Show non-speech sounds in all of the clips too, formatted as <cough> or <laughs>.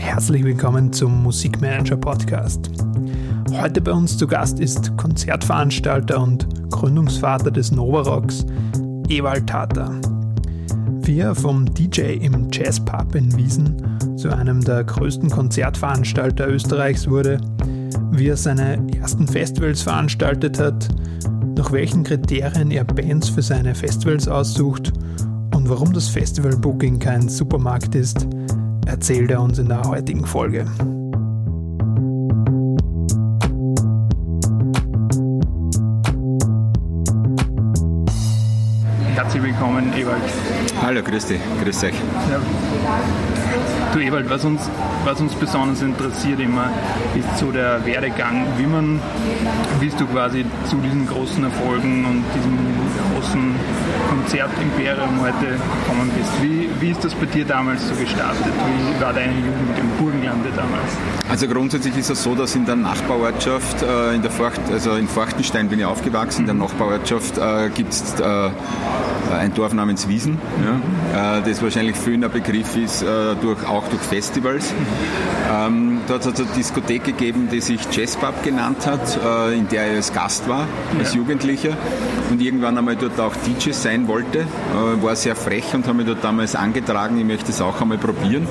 Herzlich willkommen zum Musikmanager Podcast. Heute bei uns zu Gast ist Konzertveranstalter und Gründungsvater des Nova Rocks, Ewald Tata. Wie er vom DJ im Jazzpub in Wiesen zu einem der größten Konzertveranstalter Österreichs wurde, wie er seine ersten Festivals veranstaltet hat, nach welchen Kriterien er Bands für seine Festivals aussucht und warum das Festival Booking kein Supermarkt ist, erzählt er uns in der heutigen Folge. Herzlich willkommen, Ewald. Hallo, grüß dich, grüß euch. Ja. Du Ewald, was uns, was uns besonders interessiert immer, ist so der Werdegang, wie man, wie du quasi zu diesen großen Erfolgen und diesem großen Konzertimperium heute gekommen bist. Wie, wie ist das bei dir damals so gestartet? Wie war deine Jugend im Burgenlande damals? Also grundsätzlich ist es so, dass in der Nachbarortschaft, äh, in der Forcht, also in Forchtenstein bin ich aufgewachsen, in der Nachbarortschaft äh, gibt es äh, ein Dorf namens Wiesen, ja, äh, das wahrscheinlich vielen ein Begriff ist, äh, durch, auch durch Festivals. Ähm, dort hat es eine Diskothek gegeben, die sich Jazzpub genannt hat, äh, in der ich als Gast war, als ja. Jugendlicher und irgendwann einmal dort auch DJ sein wollte. war sehr frech und habe mich dort damals angetragen, ich möchte es auch einmal probieren.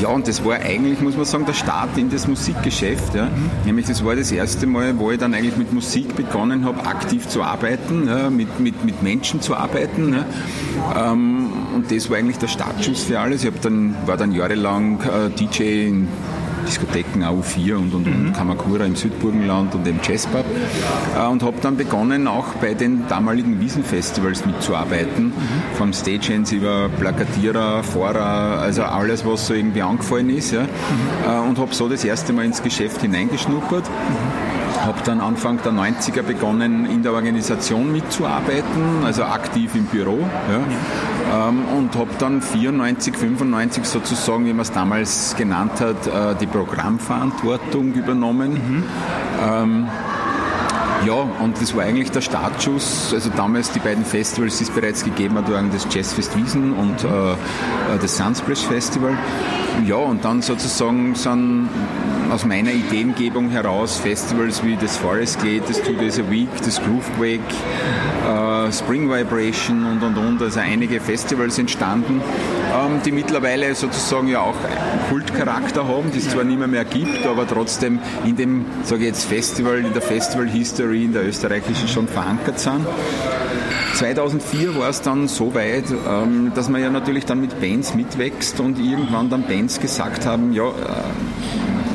Ja, und das war eigentlich, muss man sagen, der Start in das Musikgeschäft. Ja. Mhm. Nämlich das war das erste Mal, wo ich dann eigentlich mit Musik begonnen habe, aktiv zu arbeiten, ja, mit, mit, mit Menschen zu arbeiten. Ja. Ähm, und das war eigentlich der Startschuss für alles. Ich dann, war dann jahrelang äh, DJ in Diskotheken AU4 und, und, mhm. und Kamakura im Südburgenland und im Jazzpub äh, und habe dann begonnen auch bei den damaligen Wiesenfestivals mitzuarbeiten, mhm. vom Stagehands über Plakatierer, Fahrer, also alles, was so irgendwie angefallen ist ja. Mhm. Äh, und habe so das erste Mal ins Geschäft hineingeschnuppert. Mhm habe dann Anfang der 90er begonnen, in der Organisation mitzuarbeiten, also aktiv im Büro. Ja. Ähm, und habe dann 94, 95 sozusagen, wie man es damals genannt hat, äh, die Programmverantwortung übernommen. Mhm. Ähm, ja, und das war eigentlich der Startschuss. Also damals die beiden Festivals, die es bereits gegeben hat, waren das Jazzfest Wiesen und äh, äh das Sunsplash Festival. Ja, und dann sozusagen sind aus meiner Ideengebung heraus Festivals wie das Forest Gate, das Two Days a Week, das Groovequake, äh, Spring Vibration und und und, also einige Festivals entstanden, ähm, die mittlerweile sozusagen ja auch Kultcharakter haben, die es zwar nicht mehr, mehr gibt, aber trotzdem in dem, sage ich jetzt, Festival, in der Festival History, in der österreichischen schon verankert sind. 2004 war es dann so weit, ähm, dass man ja natürlich dann mit Bands mitwächst und irgendwann dann Bands gesagt haben, ja, äh,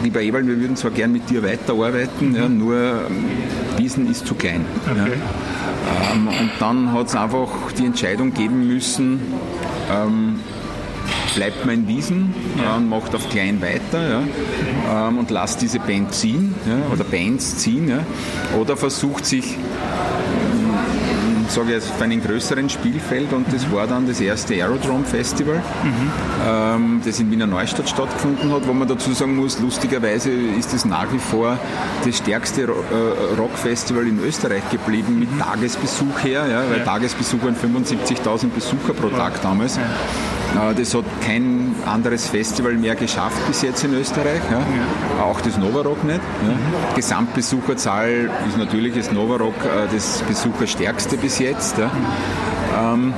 lieber Ewald, wir würden zwar gern mit dir weiterarbeiten, ja, nur ähm, Wiesen ist zu klein. Okay. Ja. Ähm, und dann hat es einfach die Entscheidung geben müssen, ähm, bleibt man in Wiesen ja. und macht auf klein weiter ja, ähm, und lasst diese Band ziehen ja, oder Bands ziehen ja, oder versucht sich sage jetzt, auf einem größeren Spielfeld und das war dann das erste Aerodrome Festival, mhm. ähm, das in Wiener Neustadt stattgefunden hat, wo man dazu sagen muss, lustigerweise ist es nach wie vor das stärkste äh, Rockfestival in Österreich geblieben mit mhm. Tagesbesuch her, ja, weil ja. Tagesbesuch waren 75.000 Besucher pro Tag damals. Ja. Äh, das hat kein anderes Festival mehr geschafft bis jetzt in Österreich. Ja. Ja. Auch das Novarock nicht. Ja. Mhm. Gesamtbesucherzahl ist natürlich das Novarock äh, das Besucherstärkste bis jetzt. Ja. Ähm,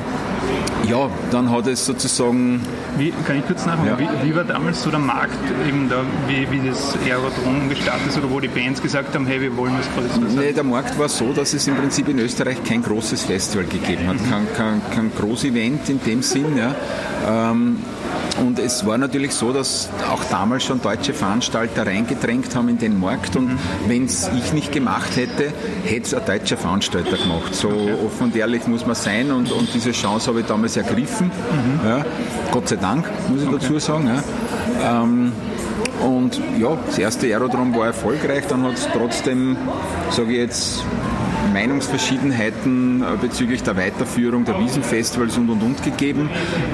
ja, dann hat es sozusagen. Wie, kann ich kurz nachfragen, ja. wie, wie, war damals so der Markt, eben da, wie, wie das Aerodrom gestartet ist oder wo die Bands gesagt haben, hey, wir wollen was Größeres? Nee, der Markt war so, dass es im Prinzip in Österreich kein großes Festival gegeben hat, mhm. kein, kein, kein Groß-Event in dem Sinn. Ja. Ähm, und es war natürlich so, dass auch damals schon deutsche Veranstalter reingedrängt haben in den Markt und mhm. wenn es ich nicht gemacht hätte, hätte es ein deutscher Veranstalter gemacht. So okay. offen und ehrlich muss man sein und, und diese Chance habe ich damals ergriffen. Mhm. Ja, Gott sei Dank, muss ich okay. dazu sagen. Ja. Ähm, und ja, das erste Aerodrom war erfolgreich, dann hat es trotzdem, sage ich jetzt, Meinungsverschiedenheiten äh, bezüglich der Weiterführung der Wiesenfestivals und und und gegeben.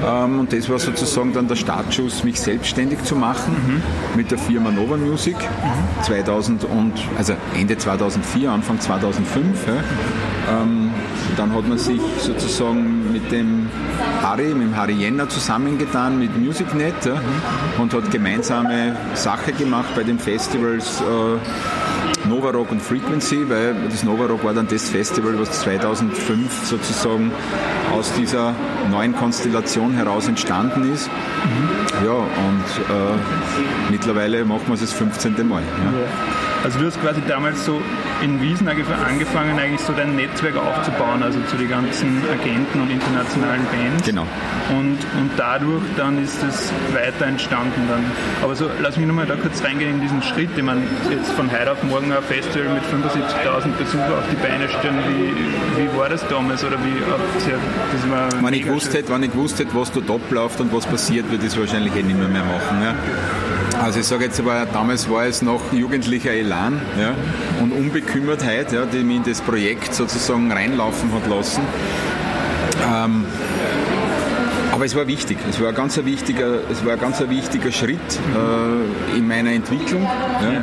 Ähm, und das war sozusagen dann der Startschuss, mich selbstständig zu machen mhm. mit der Firma Nova Music. Mhm. 2000 und, also Ende 2004, Anfang 2005. Ja. Ähm, dann hat man sich sozusagen mit dem Harry, mit dem Harry Jenner zusammengetan, mit MusicNet ja, und hat gemeinsame Sache gemacht bei den Festivals. Äh, Nova Rock und Frequency, weil das Nova Rock war dann das Festival, was 2005 sozusagen aus dieser neuen Konstellation heraus entstanden ist. Mhm. Ja, und äh, mittlerweile machen wir es das 15. Mal. Ja. Also du hast quasi damals so in Wiesen angefangen, eigentlich so dein Netzwerk aufzubauen, also zu den ganzen Agenten und internationalen Bands. Genau. Und, und dadurch dann ist es weiter entstanden dann. Aber so, lass mich nochmal da kurz reingehen in diesen Schritt. Ich meine, jetzt von heute auf morgen ein Festival mit 75.000 Besuchern auf die Beine stellen, wie, wie war das damals? Oder wie das war wenn, ich gewusst hätte, wenn ich gewusst hätte, was dort abläuft und was passiert, würde ich es wahrscheinlich eh nicht mehr, mehr machen. Ja. Also ich sage jetzt aber, damals war es noch jugendlicher Elan ja, und Unbekümmertheit, ja, die mich in das Projekt sozusagen reinlaufen hat lassen. Ähm, aber es war wichtig, es war ein ganz wichtiger, es war ein ganz wichtiger Schritt äh, in meiner Entwicklung. Ja.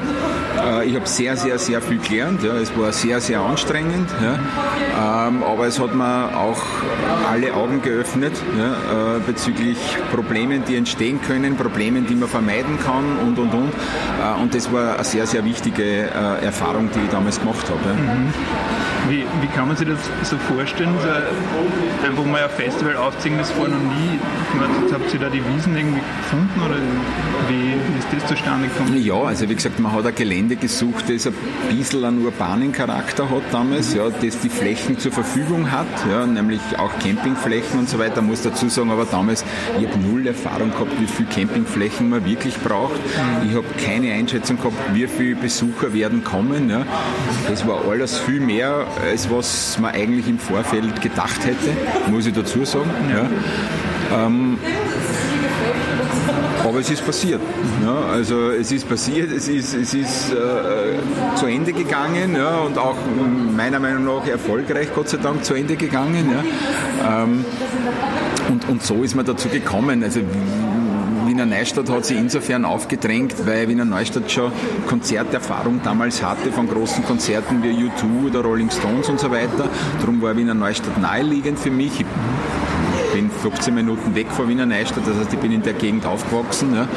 Äh, ich habe sehr, sehr, sehr viel gelernt. Ja. Es war sehr, sehr anstrengend. Ja. Ähm, aber es hat mir auch alle Augen geöffnet ja, äh, bezüglich Problemen, die entstehen können, Problemen, die man vermeiden kann und und und. Äh, und das war eine sehr, sehr wichtige Erfahrung, die ich damals gemacht habe. Mhm. Wie, wie kann man sich das so vorstellen? So einfach mal ein Festival aufziehen, das vorher noch nie. Meine, habt ihr da die Wiesen irgendwie gefunden oder wie ist das zustande gekommen? Ja, also wie gesagt, man hat ein Gelände gesucht, das ein bisschen einen urbanen Charakter hat damals, ja, das die Flächen zur Verfügung hat, ja, nämlich auch Campingflächen und so weiter. Muss dazu sagen, aber damals, ich habe null Erfahrung gehabt, wie viel Campingflächen man wirklich braucht. Ich habe keine Einschätzung gehabt, wie viele Besucher werden kommen. Ja. Das war alles viel mehr als was man eigentlich im Vorfeld gedacht hätte, muss ich dazu sagen. Ja. Ähm, aber es ist passiert. Ja, also es ist passiert, es ist, es ist äh, zu Ende gegangen ja, und auch meiner Meinung nach erfolgreich, Gott sei Dank, zu Ende gegangen. Ja. Ähm, und, und so ist man dazu gekommen. Also Wiener Neustadt hat sich insofern aufgedrängt, weil Wiener Neustadt schon Konzerterfahrung damals hatte von großen Konzerten wie U2 oder Rolling Stones und so weiter. Darum war Wiener Neustadt naheliegend für mich. Ich bin 15 Minuten weg von Wiener Neustadt, das heißt, ich bin in der Gegend aufgewachsen. Ja.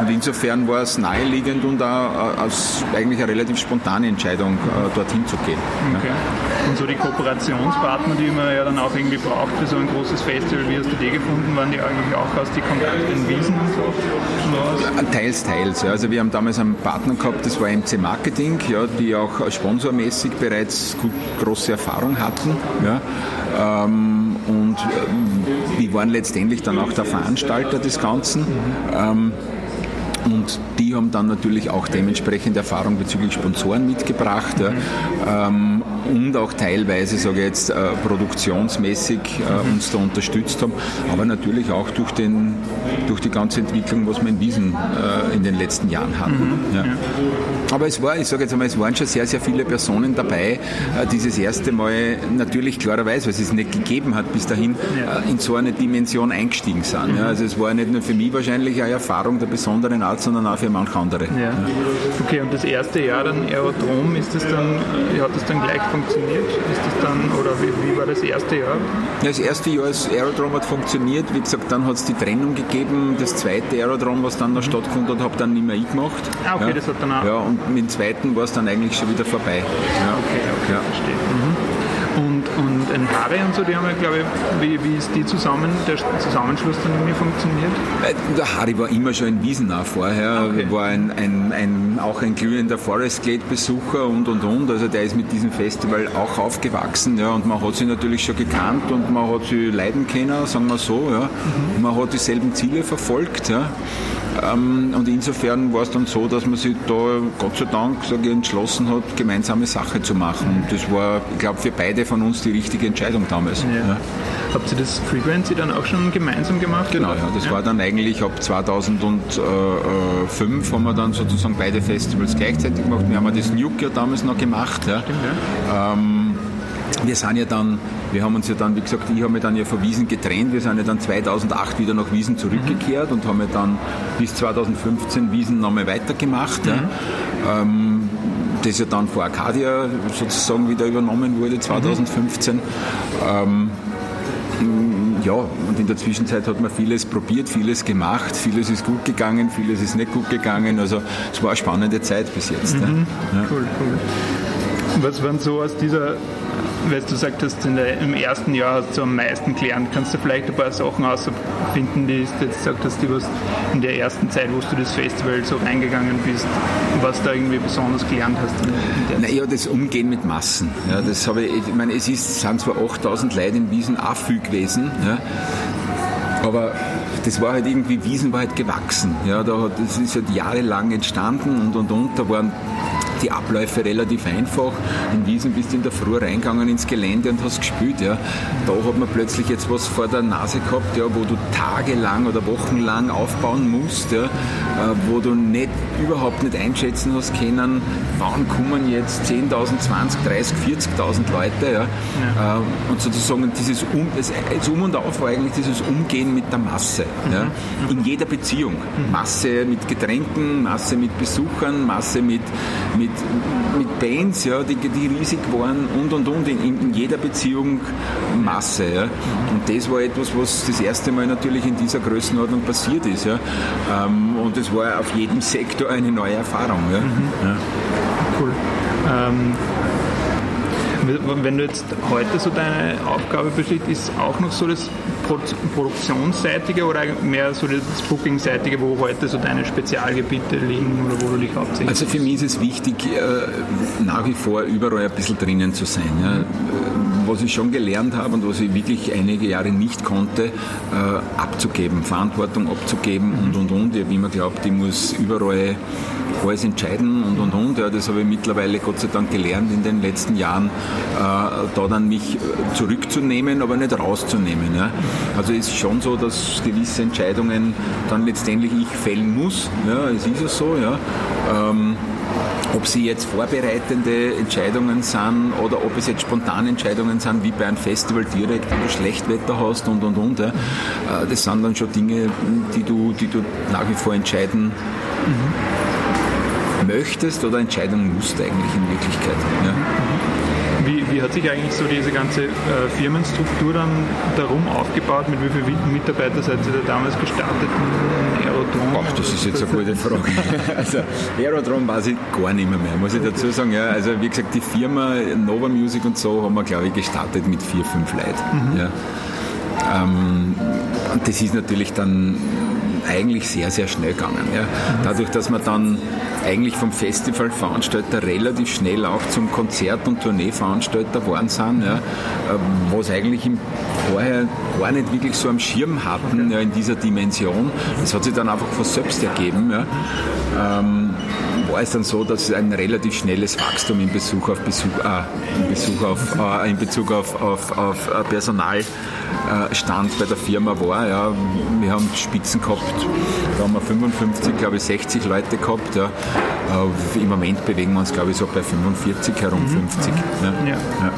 Und insofern war es naheliegend und auch als eigentlich eine relativ spontane Entscheidung, äh, dorthin zu gehen. Okay. Ja. Und so die Kooperationspartner, die man ja dann auch irgendwie braucht für so ein großes Festival, wie hast du die gefunden? Waren die eigentlich auch aus die Kontakten Wiesen und so? Teils, teils. Ja. Also wir haben damals einen Partner gehabt, das war MC Marketing, ja, die auch sponsormäßig bereits gut, große Erfahrung hatten. Ja. Ähm, und ähm, die waren letztendlich dann auch der Veranstalter des Ganzen. Ähm, und die haben dann natürlich auch dementsprechend Erfahrung bezüglich Sponsoren mitgebracht ja. ähm, und auch teilweise, sage ich jetzt, äh, produktionsmäßig äh, uns da unterstützt haben, aber natürlich auch durch, den, durch die ganze Entwicklung, was wir in Wiesen äh, in den letzten Jahren hatten. Mhm. Ja. Aber es war, ich sage jetzt einmal, es waren schon sehr, sehr viele Personen dabei, dieses erste Mal natürlich klarerweise, weil es es nicht gegeben hat bis dahin, in so eine Dimension eingestiegen sind. Ja. Also es war nicht nur für mich wahrscheinlich eine Erfahrung der besonderen Art, sondern auch für manche andere. Ja. Okay, und das erste Jahr dann Aerodrom, ist das dann, hat das dann gleich funktioniert? Ist das dann, oder wie, wie war das erste Jahr? Ja, das erste Jahr als Aerodrom hat funktioniert. Wie gesagt, dann hat es die Trennung gegeben. Das zweite Aerodrom, was dann noch mhm. stattgefunden hat, habe dann nicht mehr ich gemacht. Ah, okay, ja. das hat dann auch. Ja, und mit dem zweiten war es dann eigentlich schon wieder vorbei. Ja. Okay, okay, ja. verstehe. Mhm. Und, und ein Harry und so, die haben ja, glaube ich, wie, wie ist die zusammen, der Zusammenschluss dann irgendwie funktioniert? Äh, der Harry war immer schon ein Wiesenau vorher, okay. war ein, ein, ein, auch ein glühender Forest Glade Besucher und und und. Also der ist mit diesem Festival auch aufgewachsen, ja, und man hat sie natürlich schon gekannt und man hat sie leiden können, sagen wir so, ja. Mhm. Man hat dieselben Ziele verfolgt, ja. Ähm, und insofern war es dann so, dass man sich da Gott sei Dank ich, entschlossen hat, gemeinsame Sache zu machen. Und das war, ich glaube, für beide von uns die richtige Entscheidung damals. Ja. Ja. Habt ihr das Frequency dann auch schon gemeinsam gemacht? Genau, ja. Das war dann eigentlich ab 2005 haben wir dann sozusagen beide Festivals gleichzeitig gemacht. Wir haben das Nuke ja damals noch gemacht. Stimmt. Ähm, wir sind ja dann, wir haben uns ja dann, wie gesagt, ich habe mich dann ja von Wiesen getrennt. Wir sind ja dann 2008 wieder nach Wiesen zurückgekehrt mhm. und haben ja dann bis 2015 Wiesen nochmal weitergemacht. Mhm. Ja. Ähm, das ja dann vor Arcadia sozusagen wieder übernommen wurde, 2015. Mhm. Ähm, ja, und in der Zwischenzeit hat man vieles probiert, vieles gemacht, vieles ist gut gegangen, vieles ist nicht gut gegangen. Also es war eine spannende Zeit bis jetzt. Mhm. Ja. Cool, cool. Was waren so aus dieser weil du gesagt hast, der, im ersten Jahr hast du am meisten gelernt. Kannst du vielleicht ein paar Sachen ausfinden, die du jetzt gesagt hast, die was in der ersten Zeit, wo du das Festival so reingegangen bist, was da irgendwie besonders gelernt hast? naja, das Umgehen mit Massen. Ja, das habe ich, ich meine, es ist, sind zwar 8000 Leute in Wiesen auch viel gewesen, ja, aber das war halt irgendwie, Wiesen war halt gewachsen. Ja, da hat, das ist halt jahrelang entstanden und und und. Da waren die Abläufe relativ einfach. In Wiesen bist du in der Früh reingegangen ins Gelände und hast gespielt. Ja. Da hat man plötzlich jetzt was vor der Nase gehabt, ja, wo du tagelang oder wochenlang aufbauen musst, ja, äh, wo du nicht, überhaupt nicht einschätzen hast können, wann kommen jetzt 10.000, 20, 30, 40.000 Leute. Ja. ja. Äh, und sozusagen dieses um, das, das Um und Auf war eigentlich dieses Umgehen mit der Masse. Ja. Mhm. In jeder Beziehung. Mhm. Masse mit Getränken, Masse mit Besuchern, Masse mit, mit mit, mit Bands, ja, die, die riesig waren und und und in, in jeder Beziehung Masse. Ja. Und das war etwas, was das erste Mal natürlich in dieser Größenordnung passiert ist. Ja. Ähm, und es war auf jedem Sektor eine neue Erfahrung. Ja. Mhm. ja. Cool. Ähm wenn du jetzt heute so deine Aufgabe besteht, ist auch noch so das Produktionsseitige oder mehr so das Booking-seitige, wo heute so deine Spezialgebiete liegen oder wo du dich hauptsächlich Also für mich ist es wichtig, äh, nach wie vor überall ein bisschen drinnen zu sein. Ja was ich schon gelernt habe und was ich wirklich einige Jahre nicht konnte, äh, abzugeben, Verantwortung abzugeben und und und. Ich habe immer geglaubt, ich muss überall alles entscheiden und und und. Ja, das habe ich mittlerweile Gott sei Dank gelernt in den letzten Jahren, äh, da dann mich zurückzunehmen, aber nicht rauszunehmen. Ja. Also es ist schon so, dass gewisse Entscheidungen dann letztendlich ich fällen muss. Ja, es ist ja so. Ja. Ähm, ob sie jetzt vorbereitende Entscheidungen sind oder ob es jetzt spontane Entscheidungen sind, wie bei einem Festival direkt, wenn du Schlechtwetter hast und und und. Ja. Äh, das sind dann schon Dinge, die du, die du nach wie vor entscheiden mhm. möchtest oder entscheiden musst eigentlich in Wirklichkeit. Ja. Wie, wie, hat sich eigentlich so diese ganze äh, Firmenstruktur dann darum aufgebaut? Mit wie vielen Mitarbeitern seid ihr da damals gestartet in Aerodrom? Ach, das ist jetzt eine gute Frage. <laughs> also Aerodrom weiß ich gar nicht mehr, mehr muss ich dazu sagen. Ja, also wie gesagt, die Firma Nova Music und so haben wir, glaube ich, gestartet mit vier, fünf Leuten. Mhm. Ja. Ähm, und das ist natürlich dann eigentlich sehr, sehr schnell gegangen. Ja. Dadurch, dass man dann eigentlich vom Festivalveranstalter relativ schnell auch zum Konzert- und Tourneeveranstalter geworden sind, ja, ähm, was eigentlich im vorher gar nicht wirklich so am Schirm hatten ja, in dieser Dimension. Das hat sich dann einfach von selbst ergeben. Ja. Ähm, war es dann so, dass ein relativ schnelles Wachstum in Bezug auf, Besuch, äh, in Bezug auf, äh, in Bezug auf, auf, auf äh, Personalstand bei der Firma war. Ja. Wir haben Spitzen gehabt, da haben wir 55, glaube ich, 60 Leute gehabt. Ja. Äh, Im Moment bewegen wir uns, glaube ich, so bei 45 herum, 50. Mhm. Ja. Ja.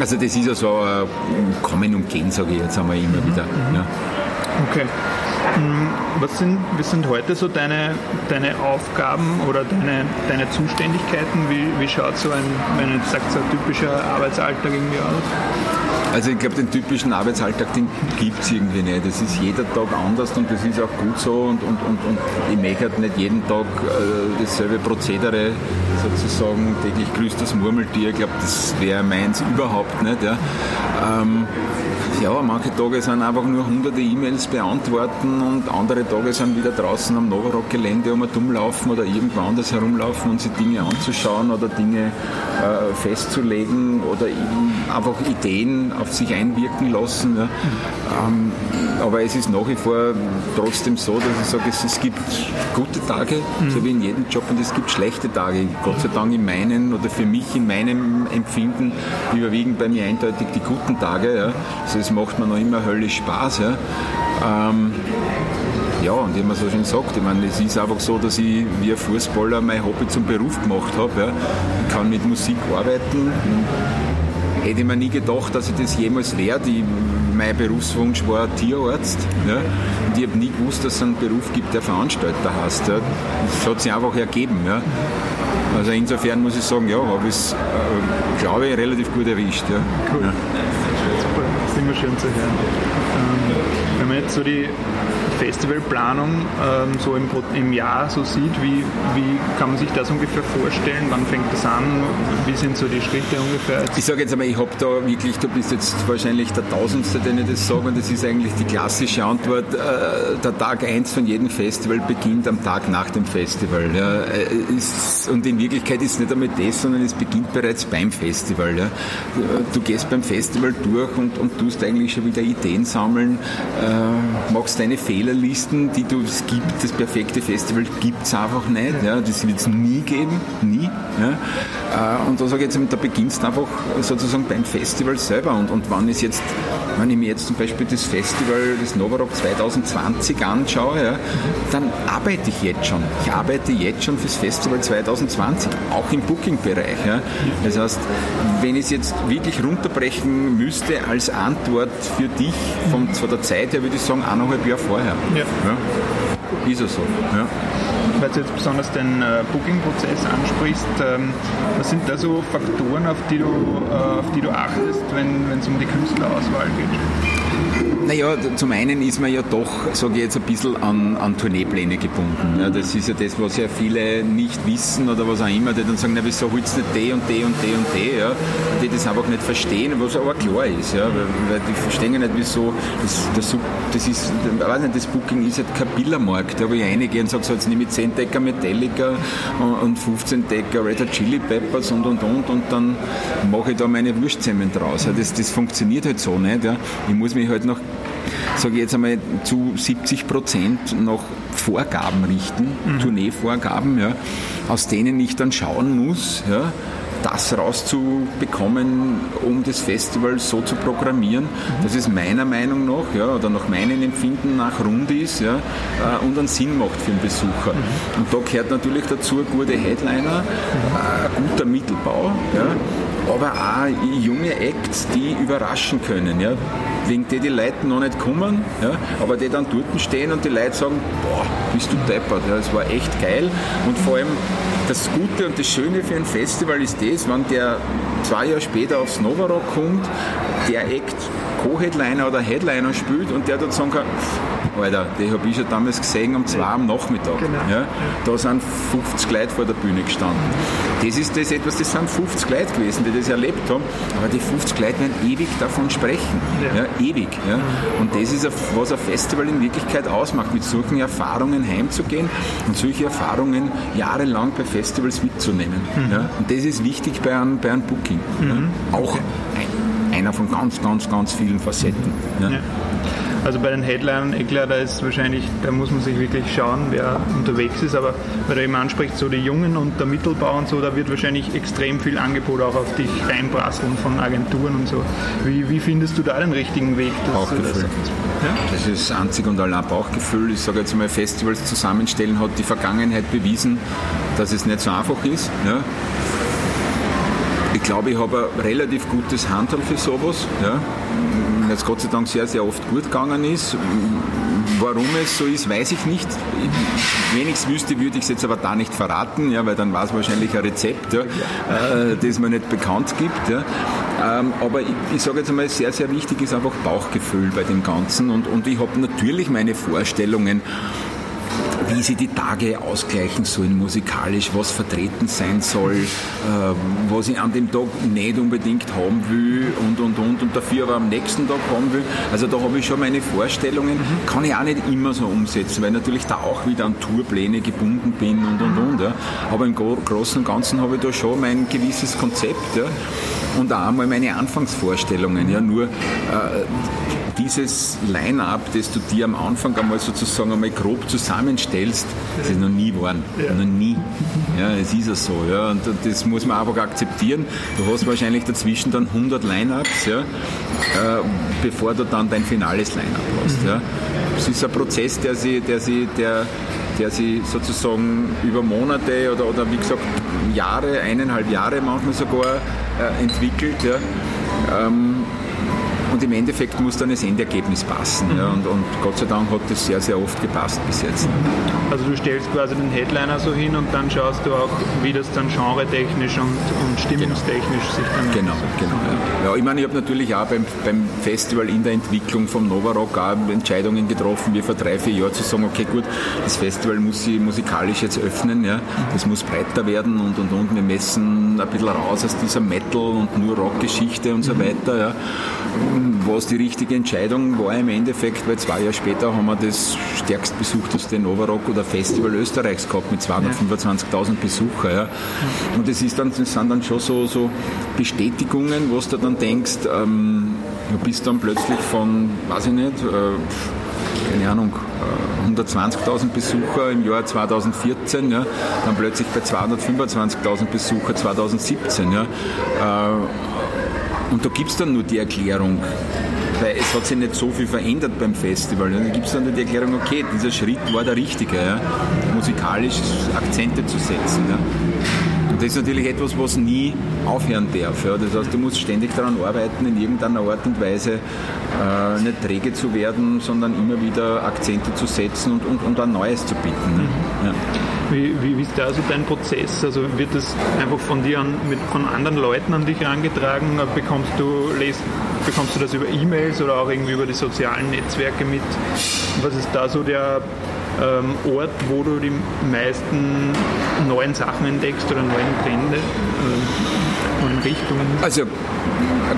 Also das ist ja so ein Kommen und Gehen, sage ich jetzt einmal immer wieder. Mhm. Okay. Hm, was sind, was sind heute so deine, deine Aufgaben oder deine, deine Zuständigkeiten? Wie, wie schaut so ein, wenn jetzt sagt, so ein typischer Arbeitsalltag irgendwie aus? Also ich glaube, den typischen Arbeitsalltag, den gibt es irgendwie nicht. Es ist jeder Tag anders und das ist auch gut so und, und, und, und ich möchte halt nicht jeden Tag äh, dasselbe Prozedere sozusagen, täglich grüßt das Murmeltier. Ich glaube, das wäre meins überhaupt nicht. Ja. Ähm, ja, manche Tage sind einfach nur hunderte E-Mails beantworten und andere Tage sind wieder draußen am Novarock-Gelände um dumm laufen oder irgendwo anders herumlaufen und sich Dinge anzuschauen oder Dinge äh, festzulegen oder einfach Ideen auf sich einwirken lassen. Ja. Ähm, aber es ist nach wie vor trotzdem so, dass ich sage, es, es gibt gute Tage, mhm. so wie in jedem Job, und es gibt schlechte Tage. Gott sei Dank in meinen oder für mich in meinem Empfinden überwiegen bei mir eindeutig die guten Tage. Ja. Also es macht mir noch immer höllisch Spaß. Ja. Ähm, ja, und wie man so schön sagt, ich meine, es ist einfach so, dass ich wie ein Fußballer mein Hobby zum Beruf gemacht habe. Ja. Ich kann mit Musik arbeiten. Hätte ich mir nie gedacht, dass ich das jemals werde. Ich mein Berufswunsch war Tierarzt. Ja? Und ich habe nie gewusst, dass es einen Beruf gibt, der Veranstalter heißt. Ja? Das hat sich einfach ergeben. Ja? Also insofern muss ich sagen, ja, habe ich es, äh, glaube ich, relativ gut erwischt. Ja. Cool. Ja. Super, das ist immer schön zu hören. Ähm, wenn man jetzt so die Festivalplanung ähm, so im, im, Jahr so sieht, wie, wie kann man sich das ungefähr vorstellen? Wann fängt das an? Wie sind so die Schritte ungefähr? Ich sage jetzt einmal, ich habe da wirklich, du bist jetzt wahrscheinlich der Tausendste, den ich das sage, und das ist eigentlich die klassische Antwort. Äh, der Tag 1 von jedem Festival beginnt am Tag nach dem Festival. Ja. Äh, ist, und in Wirklichkeit ist es nicht einmal das, sondern es beginnt bereits beim Festival. Ja. Du gehst beim Festival durch und, und tust eigentlich schon wieder Ideen sammeln, äh, machst deine Fehler Fehlerlisten, die du, es gibt, das perfekte Festival gibt es einfach nicht. Ja, das wird es nie geben, nie. Ja. Äh, und da sage ich jetzt, da beginnst du einfach sozusagen beim Festival selber. Und, und wann ist jetzt, wenn ich mir jetzt zum Beispiel das Festival, das Novarock 2020 anschaue, ja, dann arbeite ich jetzt schon. Ich arbeite jetzt schon fürs Festival 2020, auch im Booking-Bereich. Ja. Das heißt, wenn ich es jetzt wirklich runterbrechen müsste als Antwort für dich von, von der Zeit her, würde ich sagen, eineinhalb Jahre vorher. Ja. ja. Ist es so. Ja. Weil du jetzt besonders den äh, Booking-Prozess ansprichst, ähm, was sind da so Faktoren, auf die du, äh, auf die du achtest, wenn es um die Künstlerauswahl geht? Naja, zum einen ist man ja doch, sage ich jetzt, ein bisschen an, an Tourneepläne gebunden. Ja, das ist ja das, was ja viele nicht wissen oder was auch immer, die dann sagen, na wieso holst du nicht die und die und die und die, ja, die das einfach nicht verstehen, was aber klar ist, ja, weil, die verstehen ja nicht, wieso, das, das, das ist, ich weiß nicht, das Booking ist halt kein Billermarkt, ja, wo ich reingehe und sage, so, jetzt nehme ich 10 Decker Metallica und 15 Decker Red Hot Chili Peppers und und und und dann mache ich da meine Wurstzemmen draus. Ja, das, das funktioniert halt so nicht, ja. Ich muss mich halt noch sage ich jetzt einmal, zu 70 Prozent nach Vorgaben richten, mhm. Tourneevorgaben, ja, aus denen ich dann schauen muss, ja, das rauszubekommen, um das Festival so zu programmieren, mhm. dass es meiner Meinung nach ja, oder nach meinem Empfinden nach rund ist ja, äh, und einen Sinn macht für den Besucher. Mhm. Und da gehört natürlich dazu gute Headliner, mhm. ein guter Mittelbau, ja, aber auch junge Acts, die überraschen können. Ja wegen die die Leute noch nicht kommen, ja, aber die dann dort stehen und die Leute sagen, boah, bist du deppert, ja, das war echt geil und vor allem das Gute und das Schöne für ein Festival ist das, wenn der zwei Jahre später aufs Novarock kommt, der Act Co-Headliner oder Headliner spielt und der dort sagen kann, Alter, die habe ich schon damals gesehen um zwei am Nachmittag. Genau. Ja, da sind 50 Leute vor der Bühne gestanden. Das ist das etwas, das sind 50 Leute gewesen, die das erlebt haben, aber die 50 Leute werden ewig davon sprechen. Ja. ja ewig. Ja. Und das ist, was ein Festival in Wirklichkeit ausmacht, mit solchen Erfahrungen heimzugehen und solche Erfahrungen jahrelang bei Festivals mitzunehmen. Mhm. Ja. Und das ist wichtig bei einem, bei einem Booking. Mhm. Auch okay. einer von ganz, ganz, ganz vielen Facetten. Also bei den Headlinern, eh klar, da ist wahrscheinlich, da muss man sich wirklich schauen, wer unterwegs ist, aber weil du eben ansprichst, so die Jungen und der Mittelbau und so, da wird wahrscheinlich extrem viel Angebot auch auf dich reinprasseln von Agenturen und so. Wie, wie findest du da den richtigen Weg? Bauchgefühl. Das, ja? das ist einzig und allein Bauchgefühl. Ich sage jetzt mal, Festivals zusammenstellen hat die Vergangenheit bewiesen, dass es nicht so einfach ist. Ja? Ich glaube, ich habe ein relativ gutes Handel für sowas. Ja? Jetzt Gott sei Dank sehr, sehr oft gut gegangen ist. Warum es so ist, weiß ich nicht. Wenn ich es wüsste, würde ich es jetzt aber da nicht verraten, ja, weil dann war es wahrscheinlich ein Rezept, ja, äh, das man nicht bekannt gibt. Ja. Ähm, aber ich, ich sage jetzt einmal, sehr, sehr wichtig ist einfach Bauchgefühl bei dem Ganzen. Und, und ich habe natürlich meine Vorstellungen wie sie die Tage ausgleichen sollen musikalisch, was vertreten sein soll, äh, was ich an dem Tag nicht unbedingt haben will und und und und dafür aber am nächsten Tag haben will. Also da habe ich schon meine Vorstellungen, kann ich auch nicht immer so umsetzen, weil natürlich da auch wieder an Tourpläne gebunden bin und und und. Ja. Aber im Großen und Ganzen habe ich da schon mein gewisses Konzept ja. und auch einmal meine Anfangsvorstellungen. Ja. Nur äh, dieses Line-up, das du dir am Anfang einmal sozusagen einmal grob zusammenstellst, das ist noch nie geworden. Ja. Noch nie. Ja, es ist ja so. Ja. Und das muss man einfach akzeptieren. Du hast wahrscheinlich dazwischen dann 100 Line-ups, ja, äh, bevor du dann dein finales Line-up hast. Ja. Es ist ein Prozess, der sich, der sich, der, der sich sozusagen über Monate oder, oder wie gesagt Jahre, eineinhalb Jahre manchmal sogar äh, entwickelt. Ja. Ähm, und im Endeffekt muss dann das Endergebnis passen. Mhm. Ja, und, und, Gott sei Dank hat das sehr, sehr oft gepasst bis jetzt. Also du stellst quasi den Headliner so hin und dann schaust du auch, wie das dann genretechnisch und, und stimmungstechnisch genau. sich dann... Genau, genau. Ja. ja ich meine, ich habe natürlich auch beim, beim Festival in der Entwicklung vom Novarock auch Entscheidungen getroffen, wie vor drei, vier Jahren zu sagen, okay gut, das Festival muss sich musikalisch jetzt öffnen, ja, das muss breiter werden und und und. Wir messen ein bisschen raus aus dieser Metal- und nur Rockgeschichte und so mhm. weiter. Ja. Was die richtige Entscheidung war im Endeffekt, weil zwei Jahre später haben wir das stärkst besuchteste Novarock oder Festival Österreichs gehabt mit 225.000 Besucher. Ja. Und das, ist dann, das sind dann schon so, so Bestätigungen, wo du dann denkst, ähm, du bist dann plötzlich von, weiß ich nicht, äh, keine Ahnung, 120.000 Besucher im Jahr 2014, ja, dann plötzlich bei 225.000 Besucher 2017. Ja. Äh, und da gibt es dann nur die Erklärung, weil es hat sich nicht so viel verändert beim Festival. Dann gibt es dann nur die Erklärung, okay, dieser Schritt war der richtige, ja, musikalisch Akzente zu setzen. Ja. Und das ist natürlich etwas, was nie aufhören darf. Ja. Das heißt, du musst ständig daran arbeiten, in irgendeiner Art und Weise äh, nicht träge zu werden, sondern immer wieder Akzente zu setzen und, und, und ein Neues zu bieten. Ne? Ja. Wie, wie, wie, ist da also dein Prozess? Also wird das einfach von dir an, mit, von anderen Leuten an dich herangetragen? Bekommst du, lest, bekommst du das über E-Mails oder auch irgendwie über die sozialen Netzwerke mit? Was ist da so der ähm, Ort, wo du die meisten neuen Sachen entdeckst oder neuen Trends, äh, neuen Richtungen? Also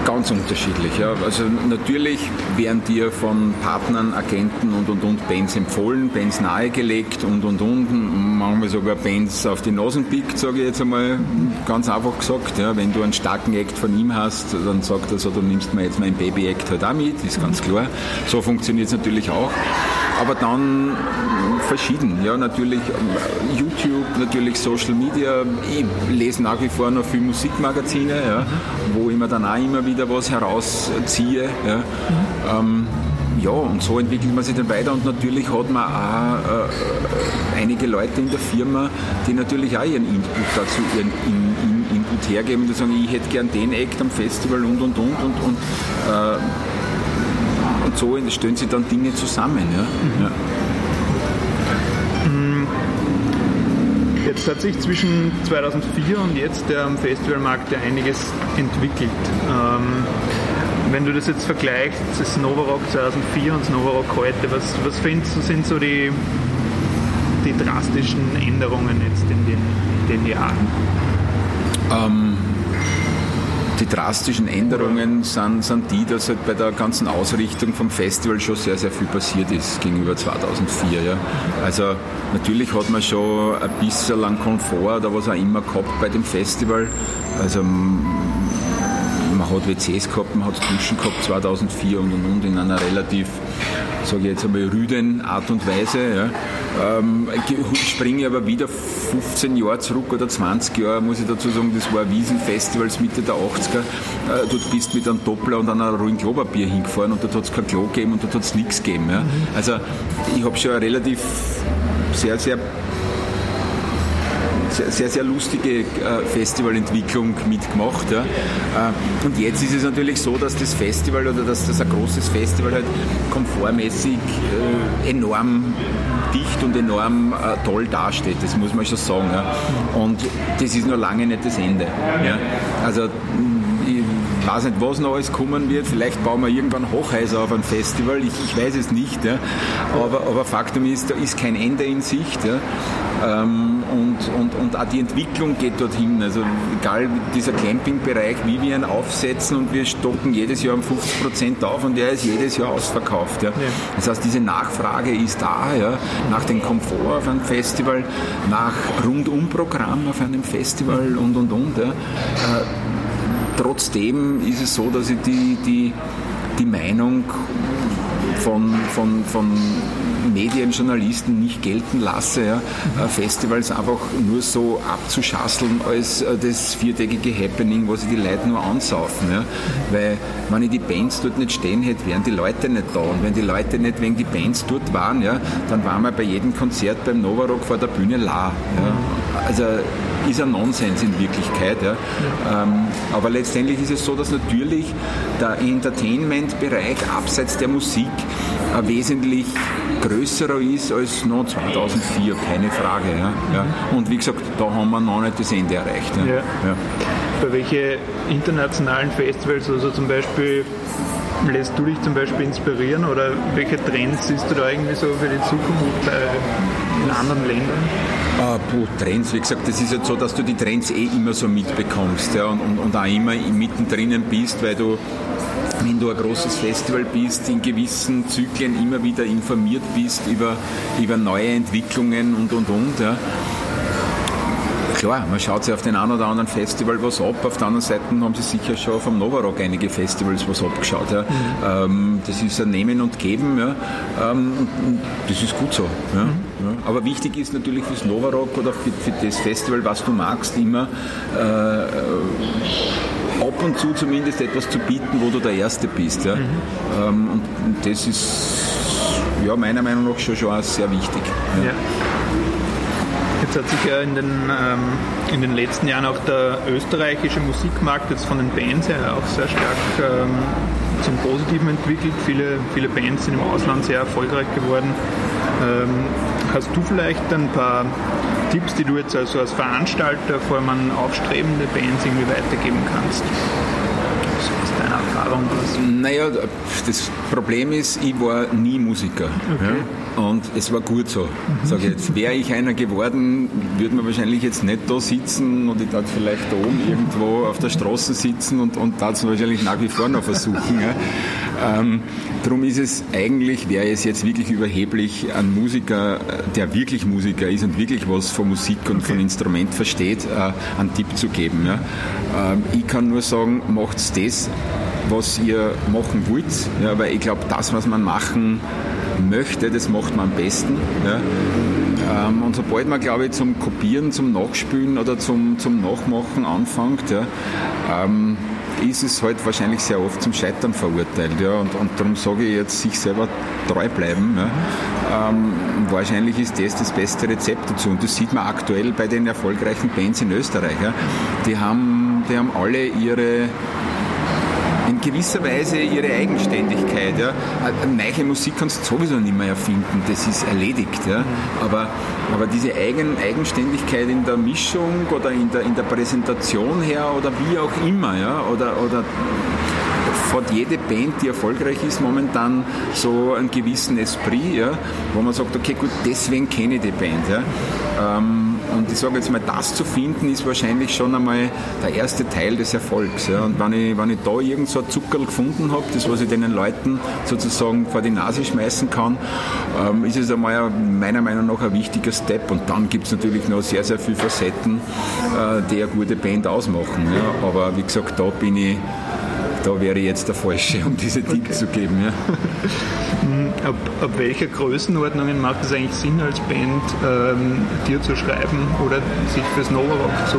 ganz unterschiedlich. Ja. Also natürlich werden dir von Partnern, Agenten und und und Bands empfohlen, Bands nahegelegt und und und, manchmal sogar Bands auf die Nasen pickt, sage ich jetzt einmal ganz einfach gesagt. Ja. Wenn du einen starken Act von ihm hast, dann sagt er so, du nimmst mir jetzt mein Baby-Act halt auch mit, ist ganz klar. So funktioniert es natürlich auch. Aber dann verschieden. Ja, natürlich ähm, YouTube, natürlich Social Media. Ich lese nach wie vor noch viele Musikmagazine, ja, wo ich mir dann auch immer wieder was herausziehe. Ja. Mhm. Ähm, ja, und so entwickelt man sich dann weiter und natürlich hat man auch äh, einige Leute in der Firma, die natürlich auch ihren Input dazu, ihren in, in, Input hergeben, die sagen, ich hätte gern den Act am Festival und und und und, und, äh, und so stellen sich dann Dinge zusammen. Ja. Mhm. ja. Jetzt hat sich zwischen 2004 und jetzt am Festivalmarkt ja einiges entwickelt. Ähm, wenn du das jetzt vergleichst, das Novarock 2004 und das Novarock heute, was, was findest du sind so die, die drastischen Änderungen jetzt in den, in den Jahren? Ähm, drastischen Änderungen sind, sind die, dass halt bei der ganzen Ausrichtung vom Festival schon sehr, sehr viel passiert ist gegenüber 2004. Ja. Also natürlich hat man schon ein bisschen an Komfort oder was auch immer gehabt bei dem Festival. Also hat WCs gehabt, man hat Duschen gehabt 2004 und und und in einer relativ sage ich jetzt einmal, rüden Art und Weise. Ja. Ähm, springe aber wieder 15 Jahre zurück oder 20 Jahre, muss ich dazu sagen, das war Wiesenfestivals Mitte der 80er. Äh, dort bist du mit einem Doppler und einer ruhigen Klopapier hingefahren und dort hat es kein Klo gegeben und dort hat es nichts gegeben. Ja. Also ich habe schon relativ sehr, sehr sehr, sehr lustige äh, Festivalentwicklung mitgemacht. Ja. Äh, und jetzt ist es natürlich so, dass das Festival oder dass das ein großes Festival halt komfortmäßig äh, enorm dicht und enorm toll dasteht, das muss man schon sagen. Ja. Und das ist noch lange nicht das Ende. Ja. Also ich weiß nicht, was noch alles kommen wird. Vielleicht bauen wir irgendwann Hochhäuser auf ein Festival. Ich, ich weiß es nicht. Ja. Aber, aber Faktum ist, da ist kein Ende in Sicht. Ähm, und, und, und auch die Entwicklung geht dorthin. Also egal dieser Campingbereich, wie wir ihn aufsetzen und wir stocken jedes Jahr um 50 Prozent auf und der ist jedes Jahr ausverkauft. Ja. Das heißt, diese Nachfrage ist da, ja, nach dem Komfort auf einem Festival, nach Rundumprogramm auf einem Festival und und und. Ja. Äh, trotzdem ist es so, dass ich die, die, die Meinung von, von, von Medien, Journalisten nicht gelten lasse, ja, mhm. Festivals einfach nur so abzuschasseln als äh, das viertägige Happening, wo sie die Leute nur ansaufen. Ja. Weil wenn ich die Bands dort nicht stehen hätte, wären die Leute nicht da. Und wenn die Leute nicht wegen die Bands dort waren, ja, dann waren wir bei jedem Konzert beim Novarock vor der Bühne la. Ja. Also ist ein Nonsens in Wirklichkeit. Ja. Ähm, aber letztendlich ist es so, dass natürlich der Entertainment-Bereich abseits der Musik wesentlich größerer ist als noch 2004, keine Frage. Ja. ja. Und wie gesagt, da haben wir noch nicht das Ende erreicht. Ja. Ja. Bei welchen internationalen Festivals, also zum Beispiel lässt du dich zum Beispiel inspirieren oder welche Trends siehst du da irgendwie so für die Zukunft äh, in anderen Ländern? Ah, puh, Trends, wie gesagt, das ist jetzt so, dass du die Trends eh immer so mitbekommst ja, und, und, und auch immer mittendrin bist, weil du wenn du ein großes Festival bist, in gewissen Zyklen immer wieder informiert bist über, über neue Entwicklungen und und und. Ja klar, man schaut sich auf den einen oder anderen Festival was ab. Auf der anderen Seite haben sie sicher schon vom Novarock einige Festivals was abgeschaut. Ja. Mhm. Ähm, das ist ein Nehmen und Geben. Ja. Ähm, das ist gut so. Ja. Mhm. Aber wichtig ist natürlich fürs Novarock oder für, für, das Festival, was du magst, immer äh, ab und zu zumindest etwas zu bieten, wo du der Erste bist. Ja. Mhm. Ähm, und das ist ja, meiner Meinung nach schon, schon sehr wichtig. Ja. Jetzt hat sich ja in den, ähm, in den letzten Jahren auch der österreichische Musikmarkt jetzt von den Bands her auch sehr stark ähm, zum Positiven entwickelt. Viele, viele Bands sind im Ausland sehr erfolgreich geworden. Ähm, hast du vielleicht ein paar Tipps, die du jetzt also als Veranstalter vor allem an aufstrebende Bands irgendwie weitergeben kannst? Was? Naja, das Problem ist, ich war nie Musiker. Okay. Ja? Und es war gut so. Sage jetzt, wäre ich einer geworden, würde man wahrscheinlich jetzt nicht da sitzen und ich würde vielleicht da oben irgendwo auf der Straße sitzen und, und das wahrscheinlich nach wie vor noch versuchen. Ja. Ähm, darum ist es eigentlich, wäre es jetzt wirklich überheblich, ein Musiker, der wirklich Musiker ist und wirklich was von Musik und okay. von Instrument versteht, äh, einen Tipp zu geben. Ja. Ähm, ich kann nur sagen, macht das, was ihr machen wollt, ja, weil ich glaube, das, was man machen möchte, das macht man am besten. Ja. Ähm, und sobald man, glaube ich, zum Kopieren, zum Nachspülen oder zum, zum Nachmachen anfängt, ja, ähm, ist es halt wahrscheinlich sehr oft zum Scheitern verurteilt. Ja. Und, und darum sage ich jetzt, sich selber treu bleiben. Ja. Ähm, wahrscheinlich ist das das beste Rezept dazu. Und das sieht man aktuell bei den erfolgreichen Bands in Österreich. Ja. Die, haben, die haben alle ihre in gewisser Weise ihre Eigenständigkeit. Ja. Neue Musik kannst du sowieso nicht mehr erfinden, das ist erledigt. Ja. Aber, aber diese Eigen, Eigenständigkeit in der Mischung oder in der, in der Präsentation her oder wie auch immer, ja, oder, oder hat jede Band, die erfolgreich ist, momentan so einen gewissen Esprit, ja, wo man sagt, okay, gut, deswegen kenne ich die Band. Ja. Ähm, und ich sage jetzt mal, das zu finden, ist wahrscheinlich schon einmal der erste Teil des Erfolgs. Ja. Und wenn ich, wenn ich da irgend so ein Zuckerl gefunden habe, das was ich den Leuten sozusagen vor die Nase schmeißen kann, ähm, ist es einmal meiner Meinung nach ein wichtiger Step. Und dann gibt es natürlich noch sehr, sehr viele Facetten, äh, die eine gute Band ausmachen. Ja. Aber wie gesagt, da bin ich da wäre jetzt der Falsche, <laughs> um diese Dinge okay. zu geben. Ja. <laughs> Ab, ab, welcher Größenordnung macht es eigentlich Sinn, als Band ähm, dir zu schreiben oder sich fürs Novarock zu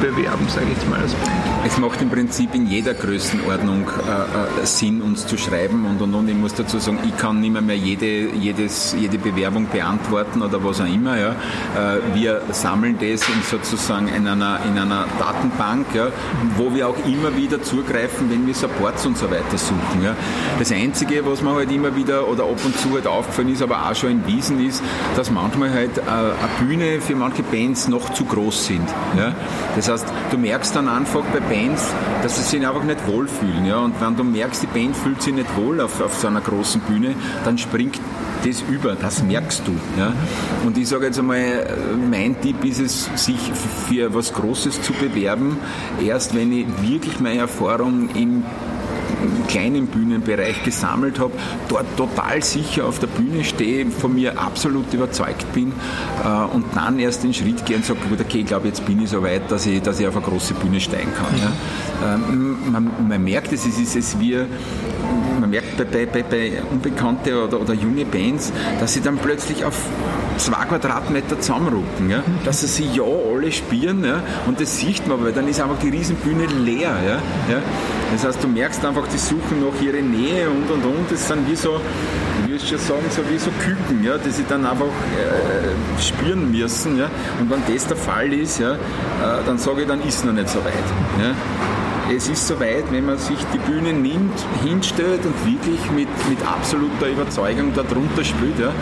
bewerben, sage ich jetzt mal als Band? Es macht im Prinzip in jeder Größenordnung äh, äh, Sinn, uns zu schreiben und, und, und ich muss dazu sagen, ich kann nicht mehr, mehr jede, jedes, jede Bewerbung beantworten oder was auch immer. Ja. Äh, wir sammeln das in sozusagen in einer, in einer Datenbank, ja, wo wir auch immer wieder zugreifen, wenn wir Supports und so weiter suchen. Ja. Das Einzige, was man halt immer wieder oder ab und zu halt aufgefallen ist, aber auch schon in Wiesen ist, dass manchmal halt äh, eine Bühne für manche Bands noch zu groß sind. Ja. Das das heißt, du merkst dann einfach bei Bands, dass sie sich einfach nicht wohlfühlen. Ja? Und wenn du merkst, die Band fühlt sich nicht wohl auf, auf so einer großen Bühne, dann springt das über, das merkst du. Ja? Und ich sage jetzt einmal, mein Tipp ist es, sich für was Großes zu bewerben, erst wenn ich wirklich meine Erfahrung im kleinen Bühnenbereich gesammelt habe, dort total sicher auf der Bühne stehe, von mir absolut überzeugt bin äh, und dann erst den Schritt gehe und sage, gut, okay, ich glaube, jetzt bin ich so weit, dass ich, dass ich auf eine große Bühne steigen kann. Ja. Ähm, man, man, merkt es, es ist wie man merkt bei, bei, bei, bei unbekannte oder, oder junge Bands, dass sie dann plötzlich auf zwei Quadratmeter zusammenrücken, ja? dass sie sich ja alle spielen ja? und das sieht man, weil dann ist einfach die Riesenbühne leer. Ja? Ja? Das heißt, du merkst einfach, die suchen nach ihrer Nähe und und und. Das sind wie so, ich würde schon sagen, so wie so Küken, ja? die sie dann einfach äh, spüren müssen. Ja? Und wenn das der Fall ist, ja, äh, dann sage ich, dann ist noch nicht so weit. Ja? es ist soweit, wenn man sich die Bühne nimmt, hinstellt und wirklich mit, mit absoluter Überzeugung darunter spielt. Ja.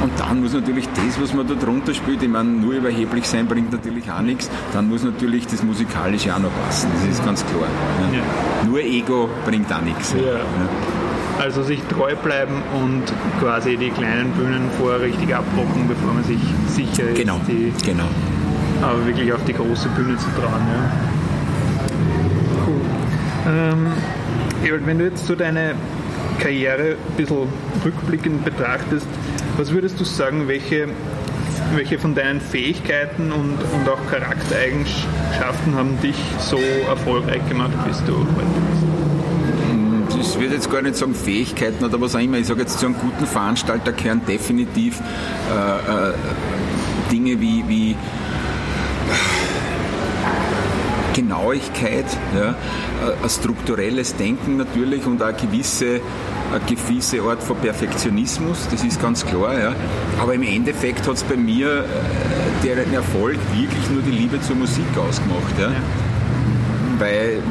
Und dann muss natürlich das, was man da drunter spielt, ich meine, nur überheblich sein bringt natürlich auch nichts, dann muss natürlich das Musikalische auch noch passen, das ist ganz klar. Ja. Ja. Nur Ego bringt auch nichts. Ja. Also sich treu bleiben und quasi die kleinen Bühnen vorher richtig abrocken, bevor man sich sicher ist, genau. die, genau. aber wirklich auf die große Bühne zu trauen. Cool. Ähm, wenn du jetzt so deine Karriere ein bisschen rückblickend betrachtest, was würdest du sagen, welche, welche von deinen Fähigkeiten und, und auch Charaktereigenschaften haben dich so erfolgreich gemacht, bis du heute bist? Ich würde jetzt gar nicht sagen Fähigkeiten oder was auch immer. Ich sage jetzt zu einem guten Veranstalter gehören definitiv äh, äh, Dinge wie, wie Genauigkeit, ja, ein strukturelles Denken natürlich und auch eine gewisse, eine gewisse Art von Perfektionismus, das ist ganz klar. Ja. Aber im Endeffekt hat es bei mir äh, deren Erfolg wirklich nur die Liebe zur Musik ausgemacht. Ja. Weil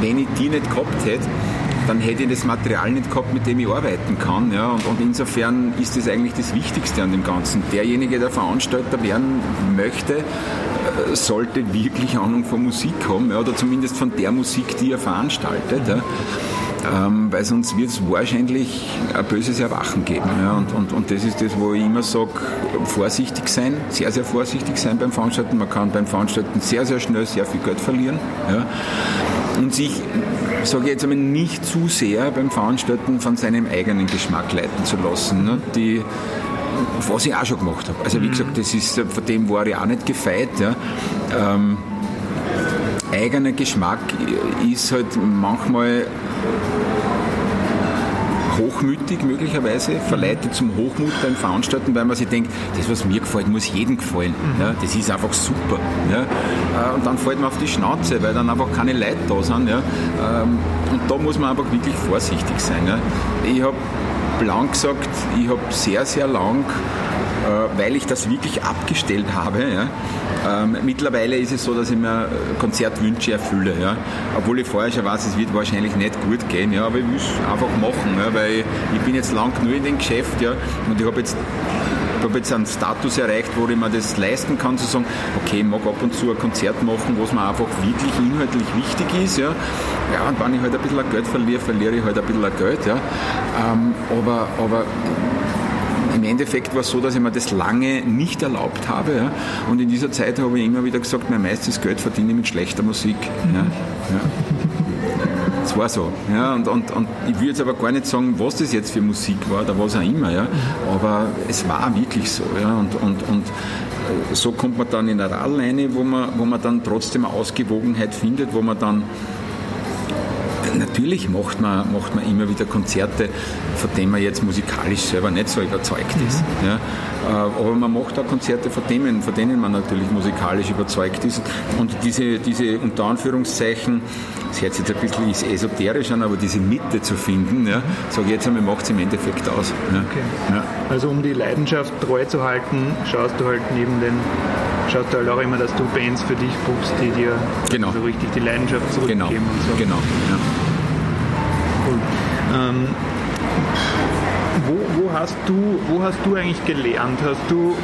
wenn ich die nicht gehabt hätte, dann hätte ich das Material nicht gehabt, mit dem ich arbeiten kann. Ja. Und, und insofern ist das eigentlich das Wichtigste an dem Ganzen. Derjenige, der Veranstalter werden möchte, äh, sollte wirklich Ahnung von Musik haben, ja, oder zumindest von der Musik, die er veranstaltet. Ja. Ähm, weil sonst wird es wahrscheinlich ein böses Erwachen geben. Ja. Und, und, und das ist das, wo ich immer sage, vorsichtig sein, sehr, sehr vorsichtig sein beim Veranstalten. Man kann beim Veranstalten sehr, sehr schnell sehr viel Geld verlieren. Ja. Und sich sage ich jetzt einmal, nicht zu sehr beim Veranstalten von seinem eigenen Geschmack leiten zu lassen. Ne? Die, was ich auch schon gemacht habe. Also wie mhm. gesagt, das ist, von dem war ich auch nicht gefeit. Ja. Ähm, eigener Geschmack ist halt manchmal hochmütig möglicherweise, verleitet zum Hochmut beim Veranstalten, weil man sich denkt, das, was mir gefällt, muss jedem gefallen. Mhm. Ja, das ist einfach super. Ja. Äh, und dann fällt man auf die Schnauze, weil dann einfach keine Leute da sind. Ja. Ähm, und da muss man einfach wirklich vorsichtig sein. Ich habe lang gesagt, ich habe sehr, sehr lang äh, weil ich das wirklich abgestellt habe. Ja. Ähm, mittlerweile ist es so, dass ich mir Konzertwünsche erfülle. Ja. Obwohl ich vorher schon weiß, es wird wahrscheinlich nicht gut gehen, ja, aber ich will es einfach machen, ja, weil ich bin jetzt lang genug in dem Geschäft ja, und ich habe jetzt ich habe jetzt einen Status erreicht, wo ich mir das leisten kann, zu sagen, okay, ich mag ab und zu ein Konzert machen, was mir einfach wirklich inhaltlich wichtig ist. Ja, ja und wenn ich halt ein bisschen Geld verliere, verliere ich halt ein bisschen Geld. Ja. Ähm, aber, aber im Endeffekt war es so, dass ich mir das lange nicht erlaubt habe. Ja. Und in dieser Zeit habe ich immer wieder gesagt, mein meistes Geld verdiene ich mit schlechter Musik. Ja. Ja. Das war so. Ja, und, und, und ich will jetzt aber gar nicht sagen, was das jetzt für Musik war oder was auch immer. Ja. Aber es war wirklich so. Ja. Und, und, und so kommt man dann in eine Radl rein, wo man, wo man dann trotzdem eine Ausgewogenheit findet, wo man dann natürlich macht man, macht man immer wieder Konzerte, von denen man jetzt musikalisch selber nicht so überzeugt ist. Mhm. Ja. Äh, aber man macht auch Konzerte von denen, von denen man natürlich musikalisch überzeugt ist. Und diese, diese unter Anführungszeichen, das hört sich jetzt ein bisschen esoterisch an, aber diese Mitte zu finden, ja, sage ich jetzt einmal, macht es im Endeffekt aus. Ja. Okay. Ja. Also um die Leidenschaft treu zu halten, schaust du halt neben den schaust du halt auch immer, dass du Bands für dich buchst, die dir genau. so richtig die Leidenschaft zurückgeben genau. und so. Genau. Ja. Cool. Ähm, wo, wo, hast du, wo hast du eigentlich gelernt? Hast du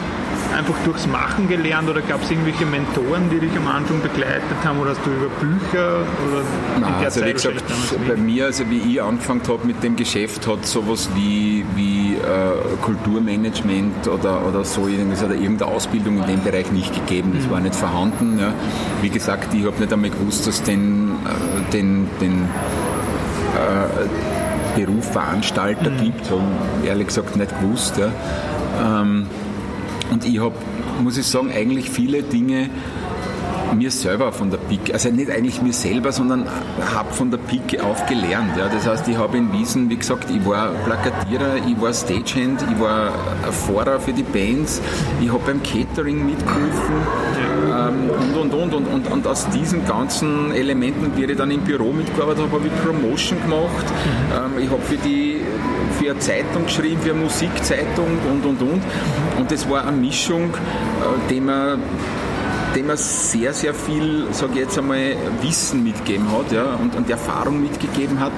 einfach durchs Machen gelernt oder gab es irgendwelche Mentoren, die dich am Anfang begleitet haben oder hast du über Bücher oder Nein, also wie gesagt, bei mir, also wie ich angefangen habe mit dem Geschäft, hat sowas wie, wie äh, Kulturmanagement oder, oder so irgendwas oder irgendeine Ausbildung in dem Bereich nicht gegeben. Das mhm. war nicht vorhanden. Ja. Wie gesagt, ich habe nicht einmal gewusst, dass den, äh, den, den äh, Beruf Veranstalter mhm. gibt, habe ehrlich gesagt nicht gewusst. Ja. Ähm, und ich habe, muss ich sagen, eigentlich viele Dinge mir selber von der Pike, also nicht eigentlich mir selber, sondern habe von der Pike auf gelernt. Ja. Das heißt, ich habe in Wiesen, wie gesagt, ich war Plakatierer, ich war Stagehand, ich war Fahrer für die Bands, ich habe beim Catering mitgeholfen ähm, und, und, und, und, und, aus diesen ganzen Elementen, die ich dann im Büro mitgearbeitet habe, habe ich Promotion gemacht. Ähm, ich habe für die für eine Zeitung geschrieben, für eine Musikzeitung und und und. Und das war eine Mischung, äh, die man dem er sehr, sehr viel, sage ich jetzt einmal, Wissen mitgegeben hat ja, und, und Erfahrung mitgegeben hat.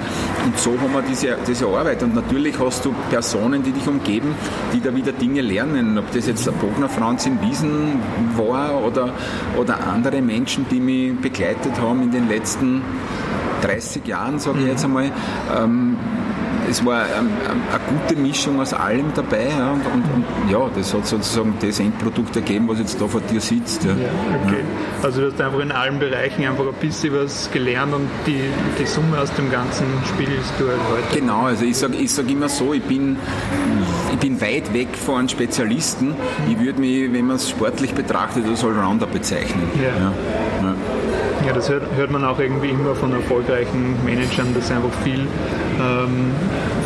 Und so haben wir diese, diese Arbeit. Und natürlich hast du Personen, die dich umgeben, die da wieder Dinge lernen. Ob das jetzt der Bogner Franz in Wiesen war oder, oder andere Menschen, die mich begleitet haben in den letzten 30 Jahren, sage ich jetzt einmal. Ähm, es war ähm, ähm, eine gute Mischung aus allem dabei ja, und, und, und, ja, das hat sozusagen das Endprodukt ergeben, was jetzt da vor dir sitzt. Ja. okay. Also du hast einfach in allen Bereichen einfach ein bisschen was gelernt und die, die Summe aus dem Ganzen spielst du halt heute. Genau, also ich sage ich sag immer so, ich bin, ich bin weit weg von einem Spezialisten. Ich würde mich, wenn man es sportlich betrachtet, als Allrounder bezeichnen. Ja. Ja, das hört, hört, man auch irgendwie immer von erfolgreichen Managern, dass sie einfach viel, ähm,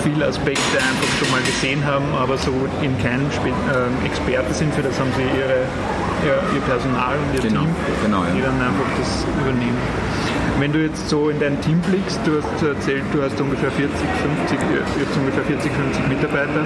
viele Aspekte einfach schon mal gesehen haben, aber so in keinem Spe äh, Experte sind. Für das haben sie ihre, ihr, ihr Personal und ihr genau, Team, genau, ja. die dann einfach das übernehmen. Wenn du jetzt so in dein Team blickst, du hast erzählt, du hast ungefähr 40, 50, jetzt ungefähr 40, 50 Mitarbeiter.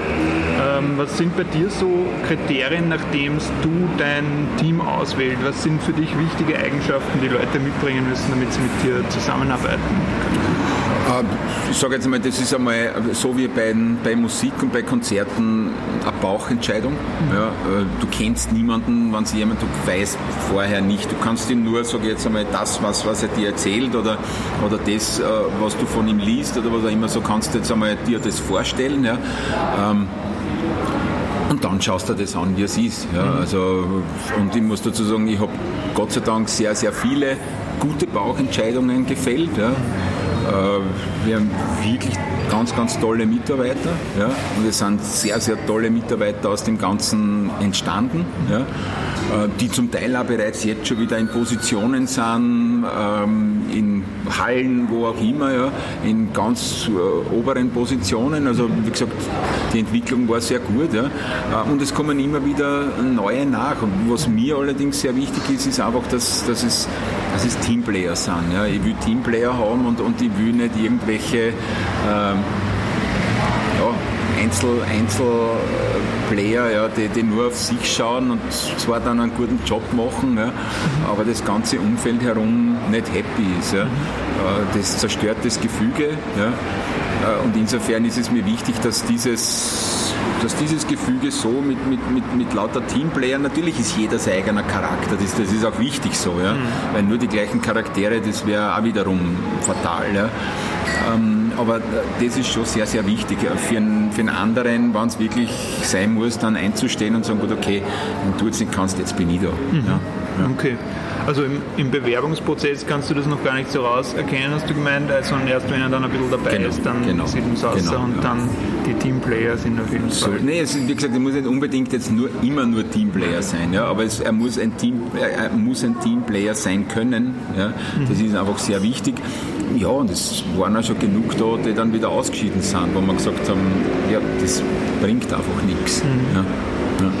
Ähm, was sind bei dir so Kriterien, nachdem du dein Team auswählst? Was sind für dich wichtige Eigenschaften, die Leute mitbringen müssen, damit sie mit dir zusammenarbeiten können? Ähm, ich sage jetzt einmal, das ist einmal so wie bei, bei Musik und bei Konzerten eine Bauchentscheidung. Ja, äh, du kennst niemanden, wenn sie jemand, du weißt vorher nicht. Du kannst ihm nur, sage ich jetzt einmal, das, was, was er dir erzählt oder, oder das, äh, was du von ihm liest oder was auch immer, so kannst du jetzt einmal dir das vorstellen. Ja. Ähm, und dann schaust du das an, wie es ist. Ja. Also, und ich muss dazu sagen, ich habe Gott sei Dank sehr, sehr viele gute Bauchentscheidungen gefällt. Ja. Äh, wir haben wirklich ganz, ganz tolle Mitarbeiter ja, und es sind sehr, sehr tolle Mitarbeiter aus dem Ganzen entstanden. Ja. Äh, die zum Teil auch bereits jetzt schon wieder in Positionen sind, ähm, in Hallen, wo auch immer, ja, in ganz äh, oberen Positionen. Also wie gesagt, die Entwicklung war sehr gut. Ja. Äh, und es kommen immer wieder neue nach. Und was mir allerdings sehr wichtig ist, ist einfach, dass, dass, es, dass es Teamplayer sind. Ja. Ich will Teamplayer haben und, und ich will nicht irgendwelche ähm, Einzel, Einzelplayer, ja, die, die nur auf sich schauen und zwar dann einen guten Job machen, ja, aber das ganze Umfeld herum nicht happy ist. Ja. Äh, das zerstört das Gefüge. Ja. Äh, und insofern ist es mir wichtig, dass dieses, dass dieses Gefüge so mit, mit, mit, mit lauter Teamplayern, natürlich ist jeder sein eigener Charakter, das, das ist auch wichtig so, ja. Mhm. weil nur die gleichen Charaktere, das wäre auch wiederum fatal. Ja. Ähm, aber das ist schon sehr, sehr wichtig für einen, für einen anderen, wenn es wirklich sein muss, dann einzustehen und sagen, gut, okay, wenn du jetzt nicht kannst, jetzt bin ich da. Mhm. Ja, ja. Okay. Also im, im, Bewerbungsprozess kannst du das noch gar nicht so rauserkennen, hast du gemeint. Also erst wenn er dann ein bisschen dabei genau, ist, dann genau, sieht es aus genau, und ja. dann die Teamplayer sind auf jeden so, Fall. Nee, es, wie gesagt, er muss nicht unbedingt jetzt nur immer nur Teamplayer sein, ja, aber es, er, muss ein Team, er muss ein Teamplayer sein können. Ja. Das mhm. ist einfach sehr wichtig. Ja, und es waren auch schon genug da, die dann wieder ausgeschieden sind, wo wir gesagt haben, ja, das bringt einfach nichts. Mhm. Ja. Ja.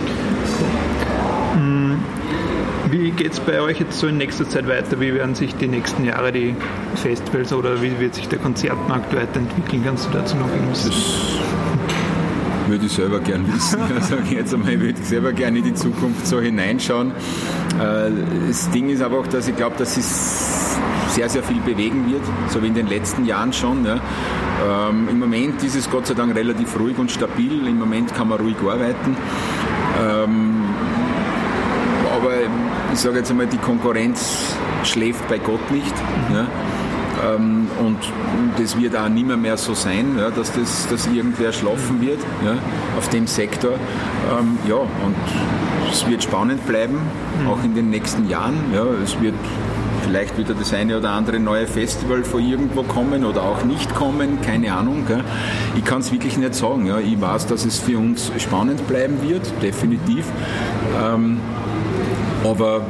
Geht es bei euch jetzt so in nächster Zeit weiter? Wie werden sich die nächsten Jahre die Festivals oder wie wird sich der Konzertmarkt weiterentwickeln? Kannst du dazu noch irgendwas sagen? würde ich selber gern wissen. <laughs> Also jetzt einmal, ich würde selber gerne in die Zukunft so hineinschauen. Äh, das Ding ist aber auch, dass ich glaube, dass es sehr, sehr viel bewegen wird, so wie in den letzten Jahren schon. Ja. Ähm, Im Moment ist es Gott sei Dank relativ ruhig und stabil. Im Moment kann man ruhig arbeiten. Ähm, aber ich sage jetzt einmal, die Konkurrenz schläft bei Gott nicht. Ja. Ähm, und das wird auch nicht mehr, so sein, ja, dass, das, dass irgendwer schlafen wird ja, auf dem Sektor. Ähm, ja, und es wird spannend bleiben, auch in den nächsten Jahren. Ja, es wird vielleicht wieder das eine oder andere neue Festival von irgendwo kommen oder auch nicht kommen, keine Ahnung. Gell. Ich kann es wirklich nicht sagen. Ja. Ich weiß, dass es für uns spannend bleiben wird, definitiv. Ähm, aber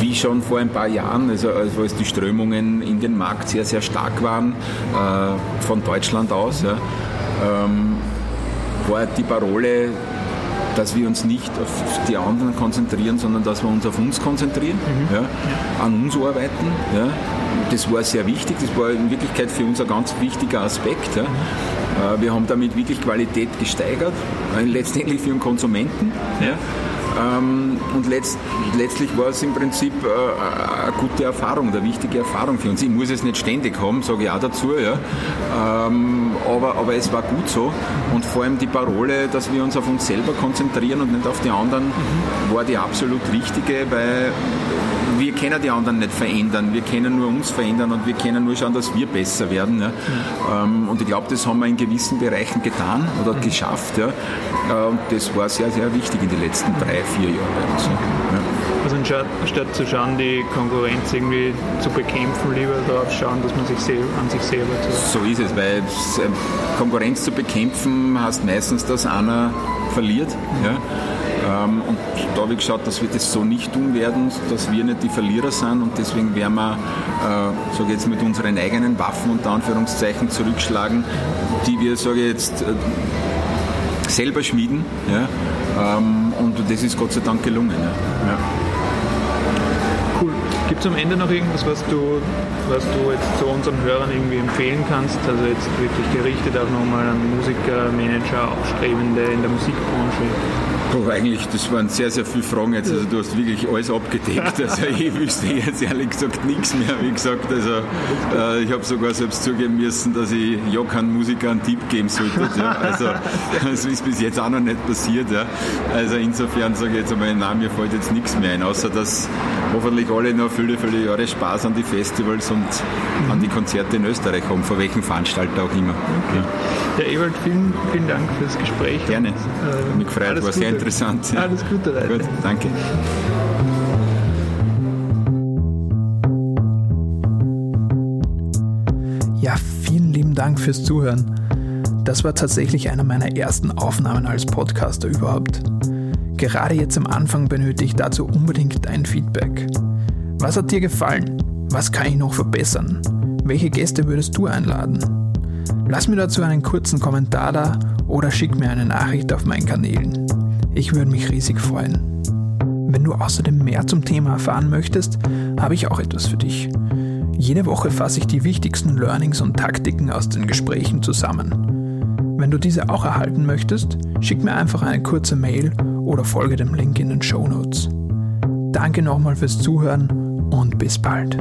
wie schon vor ein paar Jahren, also, also als die Strömungen in den Markt sehr, sehr stark waren, äh, von Deutschland aus, ja, ähm, war die Parole, dass wir uns nicht auf die anderen konzentrieren, sondern dass wir uns auf uns konzentrieren, mhm. ja, an uns arbeiten. Ja. Das war sehr wichtig, das war in Wirklichkeit für uns ein ganz wichtiger Aspekt. Ja. Äh, wir haben damit wirklich Qualität gesteigert, äh, letztendlich für den Konsumenten. Ja. Ähm, und letzt, letztlich war es im Prinzip äh, eine gute Erfahrung, eine wichtige Erfahrung für uns. Ich muss es nicht ständig haben, sage ich auch dazu, ja. Ähm, aber, aber es war gut so. Und vor allem die Parole, dass wir uns auf uns selber konzentrieren und nicht auf die anderen, war die absolut richtige, weil wir können die anderen nicht verändern, wir können nur uns verändern und wir können nur schauen, dass wir besser werden. Ja. Mhm. und ich glaube, das haben wir in gewissen Bereichen getan oder mhm. geschafft. Ja. Äh, und das war sehr, sehr wichtig in den letzten drei, vier Jahren bei uns. Ja. Also statt zu schauen, die Konkurrenz irgendwie zu bekämpfen, lieber darauf schauen, dass man sich an sich selber tut. So ist es, weil ähm, Konkurrenz zu bekämpfen heißt meistens, dass einer verliert. Mhm. Ja. Ähm, und da habe ich geschaut, dass wir das so nicht tun werden, dass wir nicht die Verlierer sind und deswegen werden wir, äh, sage jetzt, mit unseren eigenen Waffen unter Anführungszeichen zurückschlagen, die wir, sage jetzt, äh, selber schmieden. Ja? Ähm, und das ist Gott sei Dank gelungen. Ja. Gibt am Ende noch irgendwas, was du, was du jetzt zu unseren Hörern irgendwie empfehlen kannst? Also jetzt wirklich gerichtet auch nochmal an Musiker, Manager, Aufstrebende in der Musikbranche? Oh, eigentlich, das waren sehr, sehr viele Fragen jetzt. Also du hast wirklich alles abgedeckt. <laughs> Also ich wüsste jetzt ehrlich gesagt nichts mehr. Wie gesagt, also äh, ich habe sogar selbst zugeben müssen, dass ich ja keinen Musiker einen Tipp geben sollte. Ja. Also das ist bis jetzt auch noch nicht passiert. Ja. Also insofern sage ich jetzt einmal, nein, mir fällt jetzt nichts mehr ein, außer dass hoffentlich alle noch viele, viele Jahre Spaß an die Festivals und mhm. an die Konzerte in Österreich haben, von welchem Veranstalter auch immer. Okay. Ja, Ewald, vielen, vielen Dank fürs Gespräch. Gerne. Und, äh, mich gefreut, war Gute. sehr interessant. Alles Gute, Leute. Gut, danke. Ja, vielen lieben Dank fürs Zuhören. Das war tatsächlich einer meiner ersten Aufnahmen als Podcaster überhaupt. Gerade jetzt am Anfang benötige ich dazu unbedingt dein Feedback. Was hat dir gefallen? Was kann ich noch verbessern? Welche Gäste würdest du einladen? Lass mir dazu einen kurzen Kommentar da oder schick mir eine Nachricht auf meinen Kanälen. Ich würde mich riesig freuen. Wenn du außerdem mehr zum Thema erfahren möchtest, habe ich auch etwas für dich. Jede Woche fasse ich die wichtigsten Learnings und Taktiken aus den Gesprächen zusammen. Wenn du diese auch erhalten möchtest, schick mir einfach eine kurze Mail oder folge dem Link in den Show Notes. Danke nochmal fürs Zuhören und bis bald.